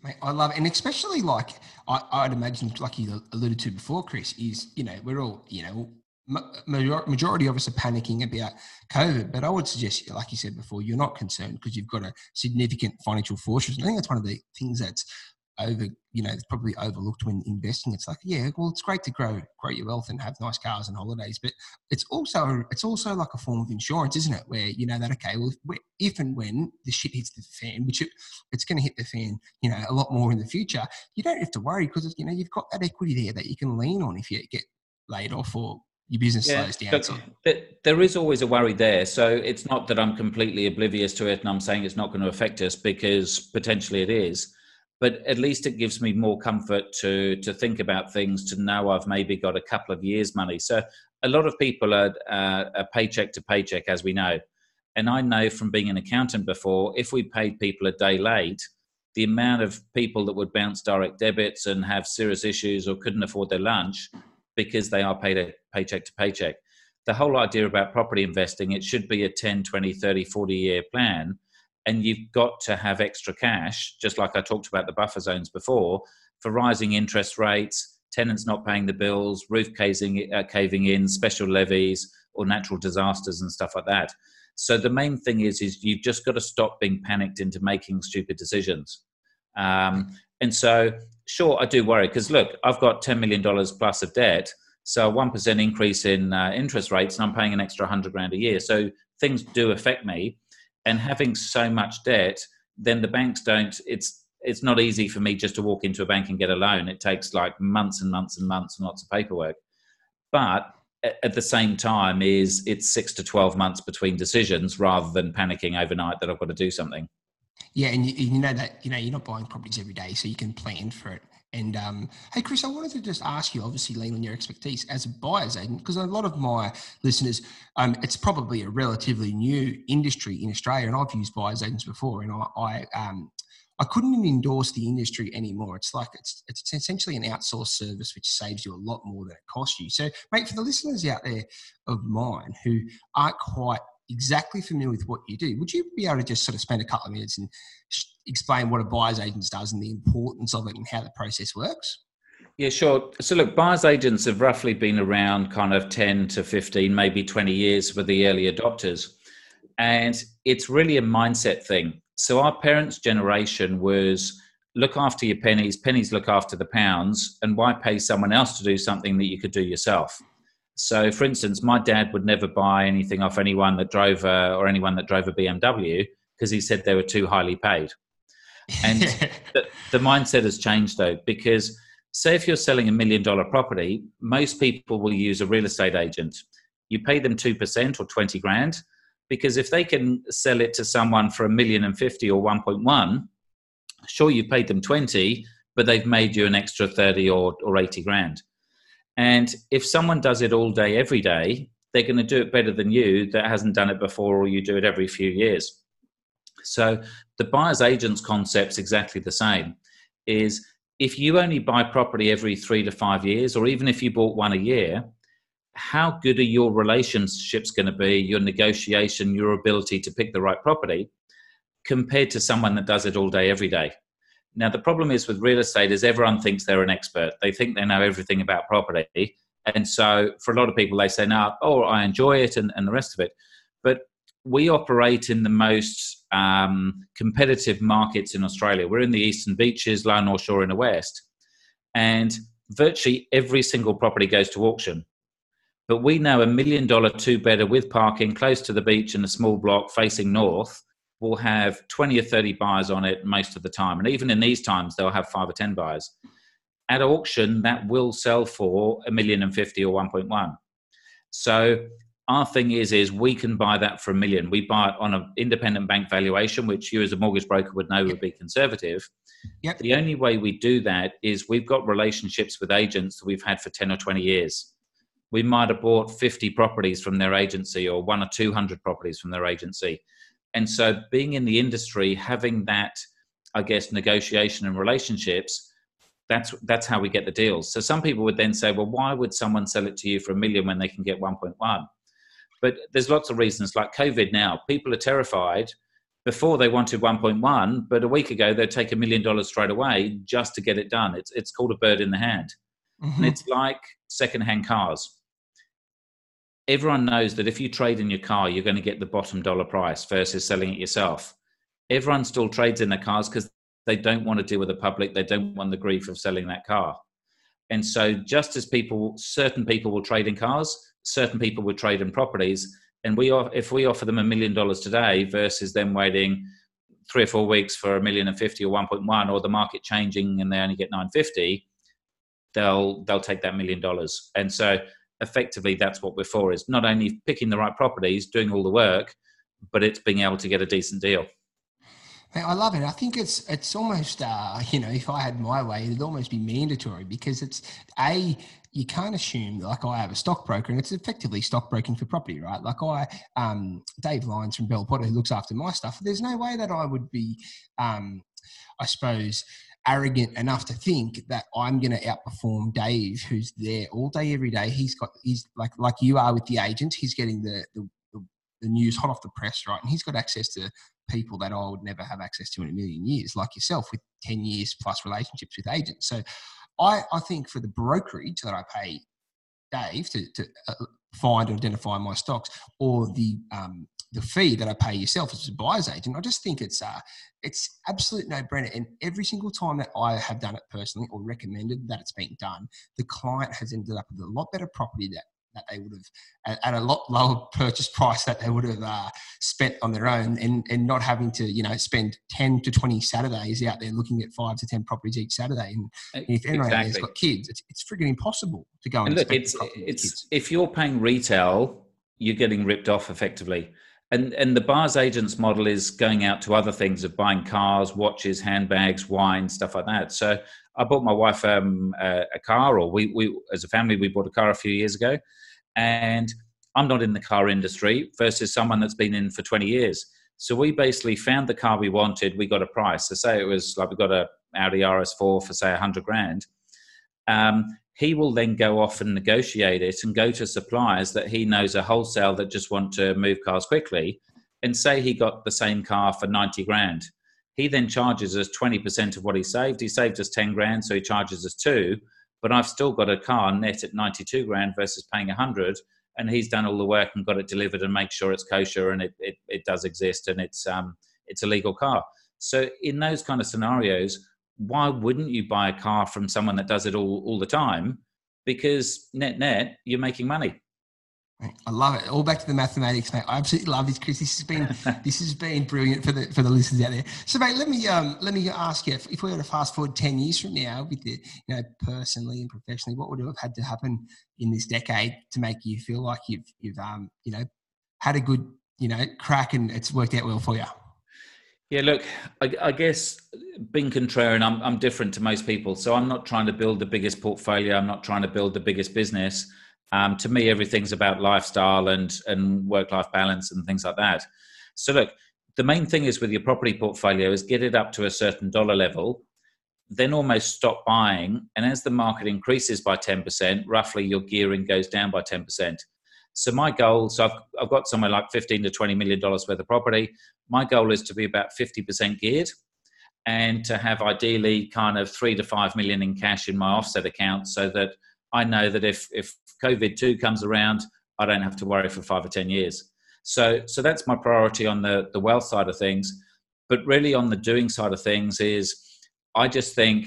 S1: Mate, I love. And especially like I, would imagine, like you alluded to before, Chris, is, you know, we're all, you know, majority of us are panicking about COVID, but I would suggest, like you said before, you're not concerned because you've got a significant financial fortress. And I think that's one of the things that's over, you know, it's probably overlooked when investing. It's like, yeah, well, it's great to grow, grow your wealth and have nice cars and holidays, but it's also, it's also like a form of insurance, isn't it? Where you know that okay, well, if, if and when the shit hits the fan, which it, it's going to hit the fan, you know, a lot more in the future, you don't have to worry because you know you've got that equity there that you can lean on if you get laid off or your business yeah, slows down.
S2: So. There is always a worry there. So it's not that I'm completely oblivious to it and I'm saying it's not going to affect us because potentially it is. But at least it gives me more comfort to to think about things, to know I've maybe got a couple of years' money. So a lot of people are uh, a paycheck to paycheck, as we know. And I know from being an accountant before, if we paid people a day late, the amount of people that would bounce direct debits and have serious issues or couldn't afford their lunch because they are paid a paycheck to paycheck. The whole idea about property investing, it should be a 10, 20, 30, 40 year plan. And you've got to have extra cash, just like I talked about the buffer zones before, for rising interest rates, tenants not paying the bills, roof caving, uh, caving in, special levies, or natural disasters and stuff like that. So the main thing is, is you've just got to stop being panicked into making stupid decisions. Um, and so, sure, I do worry because look, I've got ten million dollars plus of debt, so one percent increase in uh, interest rates, and I'm paying an extra hundred grand a year. So things do affect me, and having so much debt, then the banks don't. It's it's not easy for me just to walk into a bank and get a loan. It takes like months and months and months and lots of paperwork. But at the same time is it's six to 12 months between decisions rather than panicking overnight that I've got to do something.
S1: Yeah. And you, you know that, you know, you're not buying properties every day, so you can plan for it. And um, hey, Chris, I wanted to just ask you, obviously, lean on your expertise as a buyer's agent, because a lot of my listeners, um, it's probably a relatively new industry in Australia, and I've used buyer's agents before, and I, I um, I couldn't endorse the industry anymore. It's like it's it's essentially an outsourced service which saves you a lot more than it costs you. So, mate, for the listeners out there of mine who aren't quite exactly familiar with what you do, would you be able to just sort of spend a couple of minutes and explain what a buyer's agent does and the importance of it and how the process works?
S2: Yeah, sure. So, look, buyer's agents have roughly been around kind of 10 to 15, maybe 20 years for the early adopters. And it's really a mindset thing so our parents' generation was look after your pennies, pennies look after the pounds, and why pay someone else to do something that you could do yourself? So, for instance, my dad would never buy anything off anyone that drove a, or anyone that drove a BMW because he said they were too highly paid. And the, the mindset has changed though, because say if you're selling a million dollar property, most people will use a real estate agent. You pay them 2% or 20 grand because if they can sell it to someone for a million and fifty or 1.1 sure you paid them 20 but they've made you an extra 30 or, or 80 grand and if someone does it all day every day they're going to do it better than you that hasn't done it before or you do it every few years so the buyer's agents concept's exactly the same is if you only buy property every three to five years or even if you bought one a year how good are your relationships going to be, your negotiation, your ability to pick the right property compared to someone that does it all day, every day? Now, the problem is with real estate is everyone thinks they're an expert. They think they know everything about property. And so for a lot of people, they say, no, oh, I enjoy it and, and the rest of it. But we operate in the most um, competitive markets in Australia. We're in the eastern beaches, lower North Shore in the west. And virtually every single property goes to auction. But we know a million dollar two bedder with parking close to the beach in a small block facing north will have 20 or 30 buyers on it most of the time. And even in these times, they'll have five or 10 buyers. At auction, that will sell for a million and fifty or 1.1. So our thing is, is we can buy that for a million. We buy it on an independent bank valuation, which you as a mortgage broker would know would be conservative. Yep. The only way we do that is we've got relationships with agents that we've had for 10 or 20 years we might have bought 50 properties from their agency or one or 200 properties from their agency. And so, being in the industry, having that, I guess, negotiation and relationships, that's that's how we get the deals. So some people would then say, well, why would someone sell it to you for a million when they can get 1.1? But there's lots of reasons, like COVID. Now, people are terrified. Before they wanted 1.1, but a week ago they'd take a million dollars straight away just to get it done. It's it's called a bird in the hand, mm-hmm. and it's like secondhand cars everyone knows that if you trade in your car, you're going to get the bottom dollar price versus selling it yourself. Everyone still trades in their cars because they don't want to deal with the public. They don't want the grief of selling that car. And so, just as people, certain people will trade in cars, certain people will trade in properties. And we, are, if we offer them a million dollars today versus them waiting three or four weeks for a million and fifty or 1.1, or the market changing and they only get 950, they'll they'll take that million dollars. And so, effectively that's what we're for is not only picking the right properties doing all the work but it's being able to get a decent deal
S1: I love it. I think it's it's almost uh, you know if I had my way, it'd almost be mandatory because it's a you can't assume like I have a stockbroker and it's effectively stockbroking for property, right? Like I, um, Dave Lyons from Bell Potter who looks after my stuff. There's no way that I would be, um, I suppose, arrogant enough to think that I'm going to outperform Dave, who's there all day, every day. He's got, he's like, like you are with the agent. He's getting the, the, the news hot off the press, right? And he's got access to people that I would never have access to in a million years, like yourself with 10 years plus relationships with agents. So I, I think for the brokerage that I pay Dave to, to uh, find and identify my stocks or the um, the fee that I pay yourself as a buyer's agent. I just think it's uh, it's absolute no brainer. And every single time that I have done it personally or recommended that it's been done, the client has ended up with a lot better property that that they would have at, a lot lower purchase price that they would have uh, spent on their own and, and not having to you know spend 10 to 20 saturdays out there looking at five to 10 properties each saturday and, and if anyone exactly. has got kids it's, it's freaking impossible to go and, and look
S2: it's it's if you're paying retail you're getting ripped off effectively and and the buyer's agents model is going out to other things of buying cars watches handbags wine stuff like that so I bought my wife um, a, a, car, or we, we, as a family, we bought a car a few years ago, and I'm not in the car industry versus someone that's been in for 20 years. So we basically found the car we wanted. We got a price. So say it was like we got a Audi RS4 for say 100 grand. Um, he will then go off and negotiate it and go to suppliers that he knows are wholesale that just want to move cars quickly, and say he got the same car for 90 grand he then charges us 20% of what he saved. He saved us 10 grand, so he charges us two. But I've still got a car net at 92 grand versus paying 100. And he's done all the work and got it delivered and make sure it's kosher and it, it, it does exist and it's, um, it's a legal car. So, in those kind of scenarios, why wouldn't you buy a car from someone that does it all, all the time? Because net net, you're making money.
S1: I love it. All back to the mathematics, mate. I absolutely love this, Chris. This has been this has been brilliant for the for the listeners out there. So, mate, let me um let me ask you if, if we were to fast forward ten years from now, with the you know personally and professionally, what would have had to happen in this decade to make you feel like you've you've um you know had a good you know crack and it's worked out well for you?
S2: Yeah, look, I, I, guess being contrarian, I'm, I'm different to most people. So I'm not trying to build the biggest portfolio. I'm not trying to build the biggest business. Um, to me, everything's about lifestyle and and work life balance and things like that. So look, the main thing is with your property portfolio is get it up to a certain dollar level, then almost stop buying, and as the market increases by ten percent, roughly your gearing goes down by ten percent. So my goal, so I've, I've got somewhere like 15 to 20 million dollars worth of property. My goal is to be about 50% geared and to have ideally kind of three to five million in cash in my offset account so that I know that if if COVID two comes around, I don't have to worry for five or ten years. So so that's my priority on the the wealth side of things. But really on the doing side of things is I just think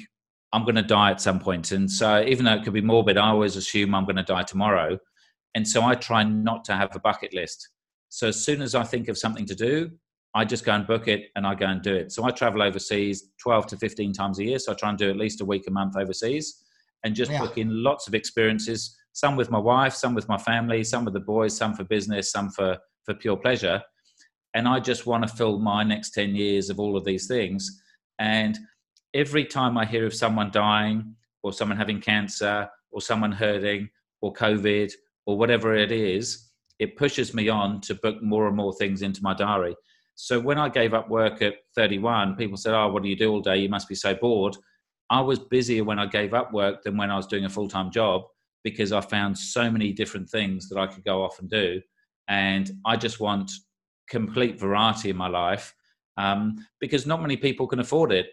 S2: I'm going to die at some point. And so even though it could be morbid, I always assume I'm going to die tomorrow. And so I try not to have a bucket list. So as soon as I think of something to do, I just go and book it and I go and do it. So I travel overseas 12 to 15 times a year. So I try and do at least a week a month overseas and just yeah. book in lots of experiences some with my wife some with my family some with the boys some for business some for for pure pleasure and i just want to fill my next 10 years of all of these things and every time i hear of someone dying or someone having cancer or someone hurting or covid or whatever it is it pushes me on to book more and more things into my diary so when i gave up work at 31 people said oh what do you do all day you must be so bored I was busier when I gave up work than when I was doing a full time job because I found so many different things that I could go off and do. And I just want complete variety in my life um, because not many people can afford it,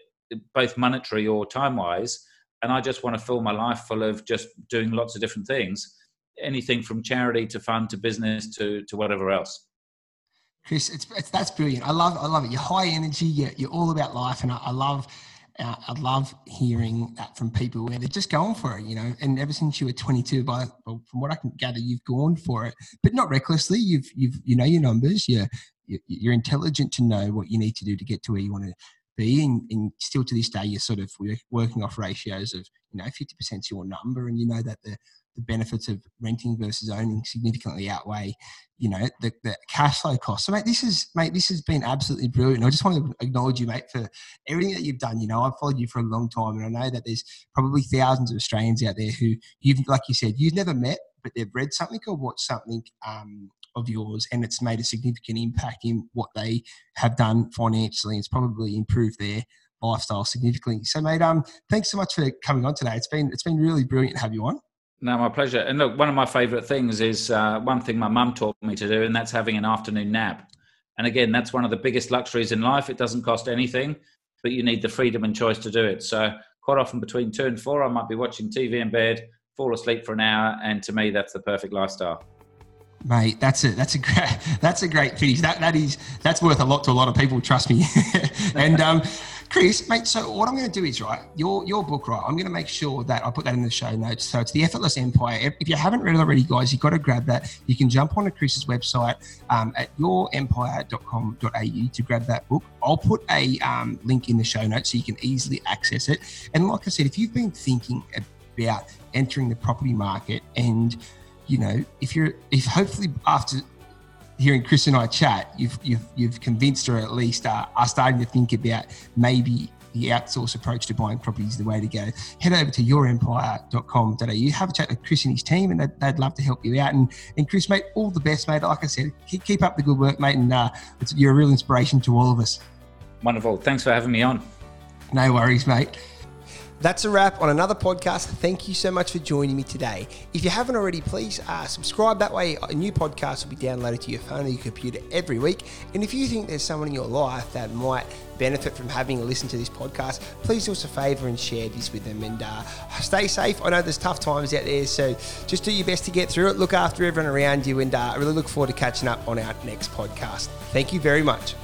S2: both monetary or time wise. And I just want to fill my life full of just doing lots of different things, anything from charity to fun to business to, to whatever else.
S1: Chris, it's, it's that's brilliant. I love I love it. You're high energy. You're, you're all about life, and I, I love uh, I love hearing that from people where they're just going for it, you know. And ever since you were 22, by well, from what I can gather, you've gone for it, but not recklessly. You've you've you know your numbers. You're you're intelligent to know what you need to do to get to where you want to be, and, and still to this day, you're sort of working off ratios of you know 50% is your number, and you know that the the benefits of renting versus owning significantly outweigh, you know, the, the cash flow costs. So, mate, this is, mate, this has been absolutely brilliant. I just want to acknowledge you, mate, for everything that you've done. You know, I've followed you for a long time, and I know that there's probably thousands of Australians out there who you've, like you said, you've never met, but they've read something or watched something um, of yours, and it's made a significant impact in what they have done financially. It's probably improved their lifestyle significantly. So, mate, um, thanks so much for coming on today. It's been it's been really brilliant to have you on.
S2: No, my pleasure. And look, one of my favourite things is uh, one thing my mum taught me to do, and that's having an afternoon nap. And again, that's one of the biggest luxuries in life. It doesn't cost anything, but you need the freedom and choice to do it. So quite often between two and four, I might be watching TV in bed, fall asleep for an hour, and to me, that's the perfect lifestyle.
S1: Mate, that's a that's a great that's a great finish. That that is that's worth a lot to a lot of people. Trust me. and um, Chris, mate. So what I'm going to do is right your your book, right? I'm going to make sure that I put that in the show notes. So it's the Effortless Empire. If you haven't read it already, guys, you've got to grab that. You can jump onto Chris's website um, at yourempire.com.au to grab that book. I'll put a um, link in the show notes so you can easily access it. And like I said, if you've been thinking about entering the property market and you know, if you're, if hopefully after hearing Chris and I chat, you've you've you've convinced or at least uh, are starting to think about maybe the outsource approach to buying property is the way to go. Head over to yourempire.com.au, you have a chat with Chris and his team, and they'd, they'd, love to help you out. And, and Chris, mate, all the best, mate. Like I said, keep, keep up the good work, mate, and uh, you're a real inspiration to all of us.
S2: Wonderful. Thanks for having me on.
S1: No worries, mate. That's a wrap on another podcast. Thank you so much for joining me today. If you haven't already, please uh, subscribe. That way, a new podcast will be downloaded to your phone or your computer every week. And if you think there's someone in your life that might benefit from having a listen to this podcast, please do us a favor and share this with them. And uh, stay safe. I know there's tough times out there, so just do your best to get through it. Look after everyone around you, and uh, I really look forward to catching up on our next podcast. Thank you very much.